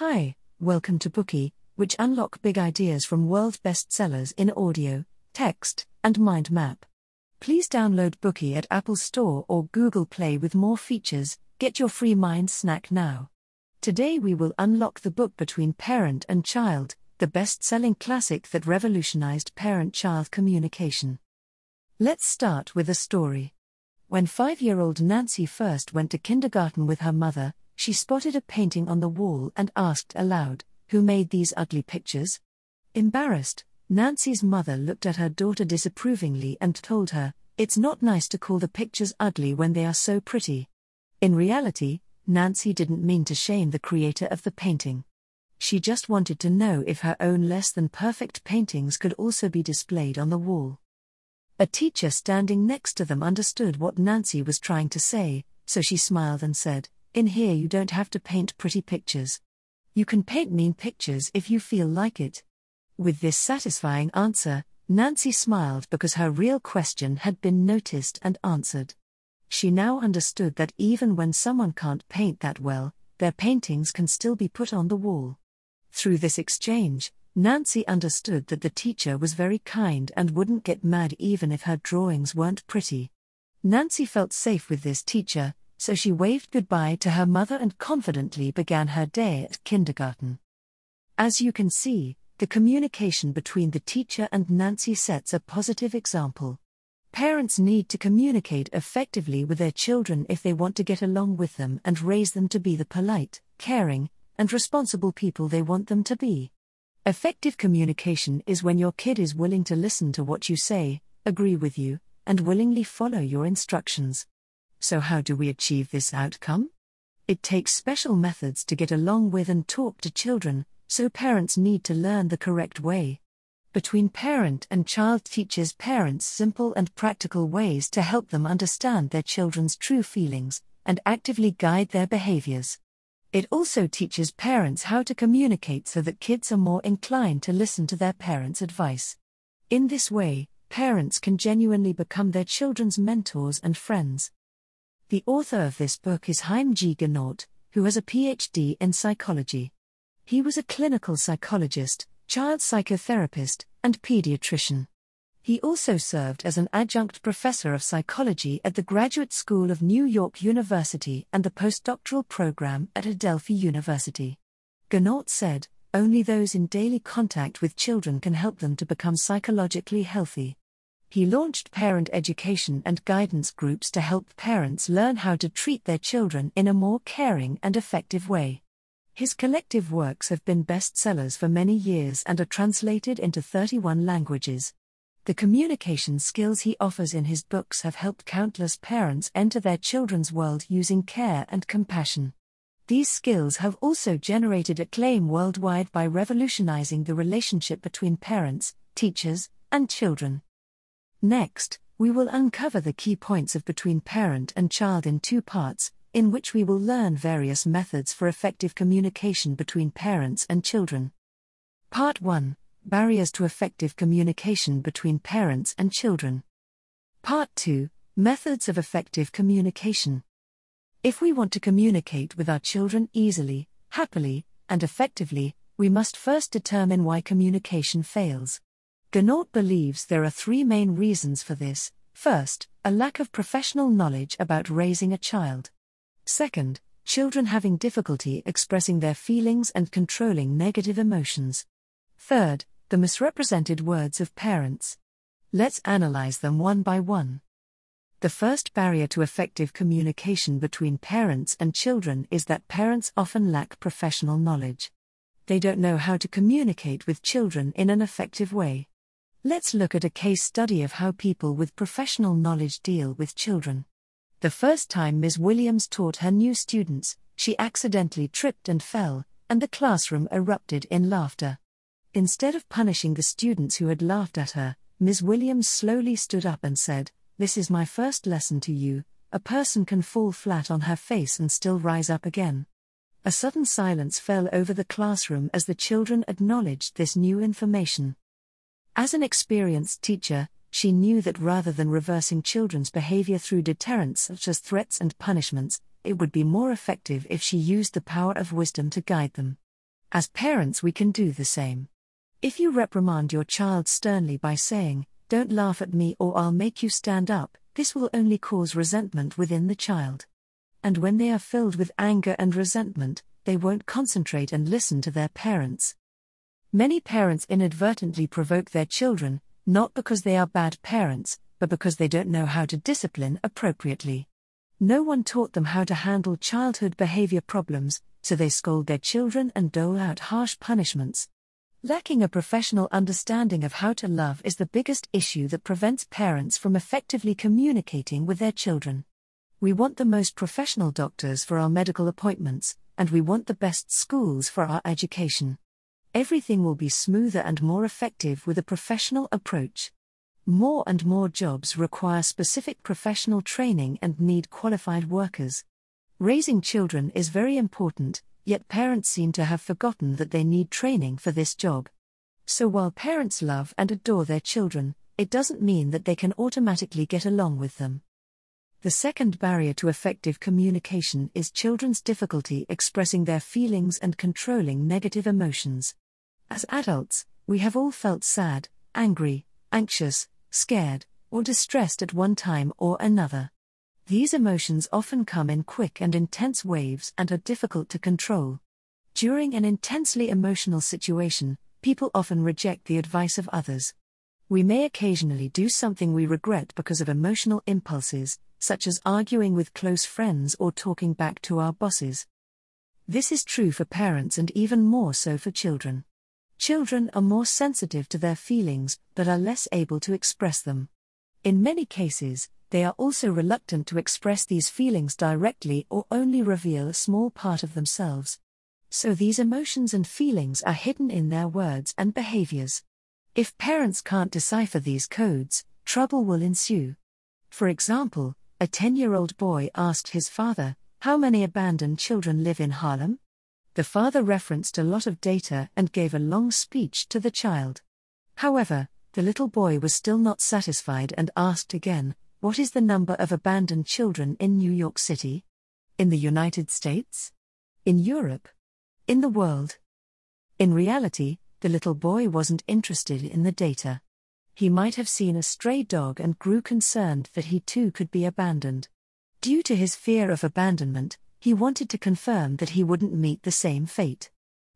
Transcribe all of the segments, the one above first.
Hi, welcome to Bookey, which unlock big ideas from world bestsellers in audio, text, and mind map. Please download Bookey at Apple Store or Google Play with more features. Get your free mind snack now. Today we will unlock the book Between Parent and Child, the best-selling classic that revolutionized parent-child communication. Let's start with a story. When 5-year-old Nancy first went to kindergarten with her mother, she spotted a painting on the wall and asked aloud, Who made these ugly pictures? Embarrassed, Nancy's mother looked at her daughter disapprovingly and told her, It's not nice to call the pictures ugly when they are so pretty. In reality, Nancy didn't mean to shame the creator of the painting. She just wanted to know if her own less than perfect paintings could also be displayed on the wall. A teacher standing next to them understood what Nancy was trying to say, so she smiled and said, in here, you don't have to paint pretty pictures. You can paint mean pictures if you feel like it. With this satisfying answer, Nancy smiled because her real question had been noticed and answered. She now understood that even when someone can't paint that well, their paintings can still be put on the wall. Through this exchange, Nancy understood that the teacher was very kind and wouldn't get mad even if her drawings weren't pretty. Nancy felt safe with this teacher, so she waved goodbye to her mother and confidently began her day at kindergarten. As you can see, the communication between the teacher and Nancy sets a positive example. Parents need to communicate effectively with their children if they want to get along with them and raise them to be the polite, caring, and responsible people they want them to be. Effective communication is when your kid is willing to listen to what you say, agree with you, and willingly follow your instructions. So, how do we achieve this outcome? It takes special methods to get along with and talk to children, so parents need to learn the correct way. Between Parent and Child teaches parents simple and practical ways to help them understand their children's true feelings and actively guide their behaviors. It also teaches parents how to communicate so that kids are more inclined to listen to their parents' advice. In this way, parents can genuinely become their children's mentors and friends. The author of this book is Haim G. Ginott, who has a PhD in psychology. He was a clinical psychologist, child psychotherapist, and pediatrician. He also served as an adjunct professor of psychology at the Graduate School of New York University and the postdoctoral program at Adelphi University. Ginott said, Only those in daily contact with children can help them to become psychologically healthy he launched parent education and guidance groups to help parents learn how to treat their children in a more caring and effective way. His collective works have been bestsellers for many years and are translated into 31 languages. The communication skills he offers in his books have helped countless parents enter their children's world using care and compassion. These skills have also generated acclaim worldwide by revolutionizing the relationship between parents, teachers, and children. Next, we will uncover the key points of between parent and child in two parts, in which we will learn various methods for effective communication between parents and children. Part 1 Barriers to effective communication between parents and children. Part 2 Methods of effective communication. If we want to communicate with our children easily, happily, and effectively, we must first determine why communication fails. Ginott believes there are three main reasons for this. First, a lack of professional knowledge about raising a child. Second, children having difficulty expressing their feelings and controlling negative emotions. Third, the misrepresented words of parents. Let's analyze them one by one. The first barrier to effective communication between parents and children is that parents often lack professional knowledge. They don't know how to communicate with children in an effective way. Let's look at a case study of how people with professional knowledge deal with children. The first time Ms. Williams taught her new students, she accidentally tripped and fell, and the classroom erupted in laughter. Instead of punishing the students who had laughed at her, Ms. Williams slowly stood up and said, This is my first lesson to you a person can fall flat on her face and still rise up again. A sudden silence fell over the classroom as the children acknowledged this new information. As an experienced teacher, she knew that rather than reversing children's behavior through deterrents such as threats and punishments, it would be more effective if she used the power of wisdom to guide them. As parents, we can do the same. If you reprimand your child sternly by saying, Don't laugh at me or I'll make you stand up, this will only cause resentment within the child. And when they are filled with anger and resentment, they won't concentrate and listen to their parents. Many parents inadvertently provoke their children, not because they are bad parents, but because they don't know how to discipline appropriately. No one taught them how to handle childhood behavior problems, so they scold their children and dole out harsh punishments. Lacking a professional understanding of how to love is the biggest issue that prevents parents from effectively communicating with their children. We want the most professional doctors for our medical appointments, and we want the best schools for our education. Everything will be smoother and more effective with a professional approach. More and more jobs require specific professional training and need qualified workers. Raising children is very important, yet parents seem to have forgotten that they need training for this job. So while parents love and adore their children, it doesn't mean that they can automatically get along with them. The second barrier to effective communication is children's difficulty expressing their feelings and controlling negative emotions. As adults, we have all felt sad, angry, anxious, scared, or distressed at one time or another. These emotions often come in quick and intense waves and are difficult to control. During an intensely emotional situation, people often reject the advice of others. We may occasionally do something we regret because of emotional impulses, such as arguing with close friends or talking back to our bosses. This is true for parents and even more so for children. Children are more sensitive to their feelings but are less able to express them. In many cases, they are also reluctant to express these feelings directly or only reveal a small part of themselves. So these emotions and feelings are hidden in their words and behaviors. If parents can't decipher these codes, trouble will ensue. For example, a 10 year old boy asked his father, How many abandoned children live in Harlem? The father referenced a lot of data and gave a long speech to the child. However, the little boy was still not satisfied and asked again, What is the number of abandoned children in New York City? In the United States? In Europe? In the world? In reality, the little boy wasn't interested in the data he might have seen a stray dog and grew concerned that he too could be abandoned. Due to his fear of abandonment, he wanted to confirm that he wouldn't meet the same fate.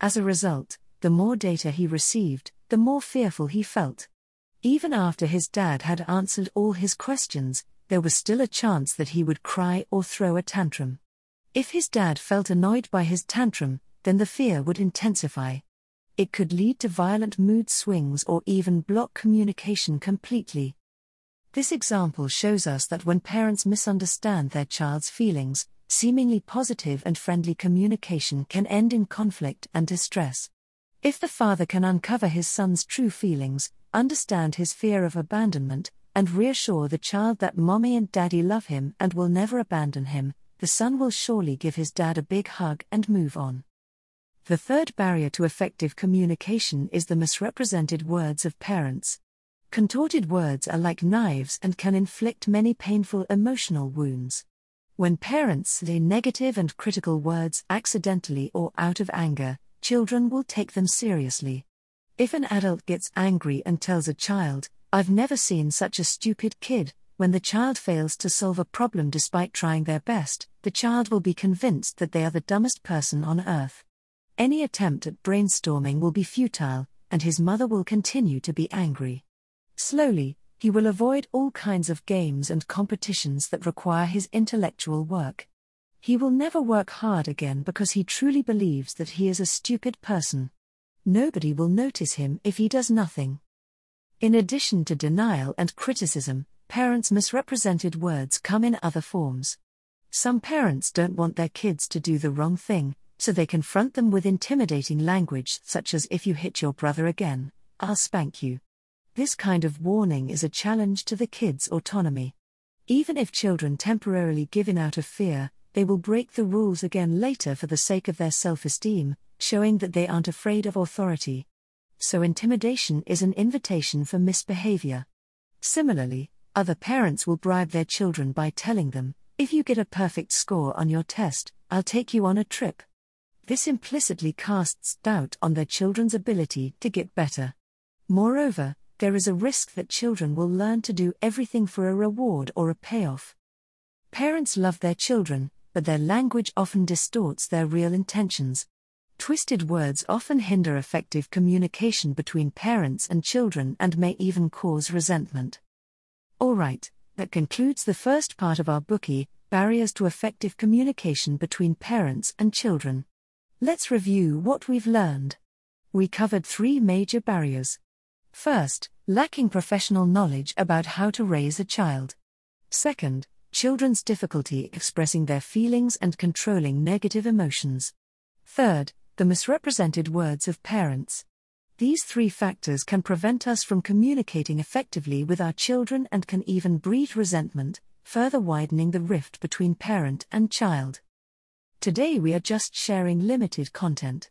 As a result, the more data he received, the more fearful he felt. Even after his dad had answered all his questions, there was still a chance that he would cry or throw a tantrum. If his dad felt annoyed by his tantrum, then the fear would intensify it could lead to violent mood swings or even block communication completely. This example shows us that when parents misunderstand their child's feelings, seemingly positive and friendly communication can end in conflict and distress. If the father can uncover his son's true feelings, understand his fear of abandonment, and reassure the child that mommy and daddy love him and will never abandon him, the son will surely give his dad a big hug and move on. The third barrier to effective communication is the misrepresented words of parents. Contorted words are like knives and can inflict many painful emotional wounds. When parents say negative and critical words accidentally or out of anger, children will take them seriously. If an adult gets angry and tells a child, I've never seen such a stupid kid, when the child fails to solve a problem despite trying their best, the child will be convinced that they are the dumbest person on earth. Any attempt at brainstorming will be futile, and his mother will continue to be angry. Slowly, he will avoid all kinds of games and competitions that require his intellectual work. He will never work hard again because he truly believes that he is a stupid person. Nobody will notice him if he does nothing. In addition to denial and criticism, parents' misrepresented words come in other forms. Some parents don't want their kids to do the wrong thing, so they confront them with intimidating language such as if you hit your brother again, I'll spank you. This kind of warning is a challenge to the kids' autonomy. Even if children temporarily give in out of fear, they will break the rules again later for the sake of their self esteem, showing that they aren't afraid of authority. So, intimidation is an invitation for misbehavior. Similarly, other parents will bribe their children by telling them, if you get a perfect score on your test, I'll take you on a trip. This implicitly casts doubt on their children's ability to get better. Moreover, there is a risk that children will learn to do everything for a reward or a payoff. Parents love their children, but their language often distorts their real intentions. Twisted words often hinder effective communication between parents and children and may even cause resentment. Alright, that concludes the first part of our Bookey Barriers to Effective Communication Between Parents and Children. Let's review what we've learned. We covered three major barriers. First, lacking professional knowledge about how to raise a child. Second, children's difficulty expressing their feelings and controlling negative emotions. Third, the misrepresented words of parents. These three factors can prevent us from communicating effectively with our children and can even breed resentment, further widening the rift between parent and child. Today we are just sharing limited content.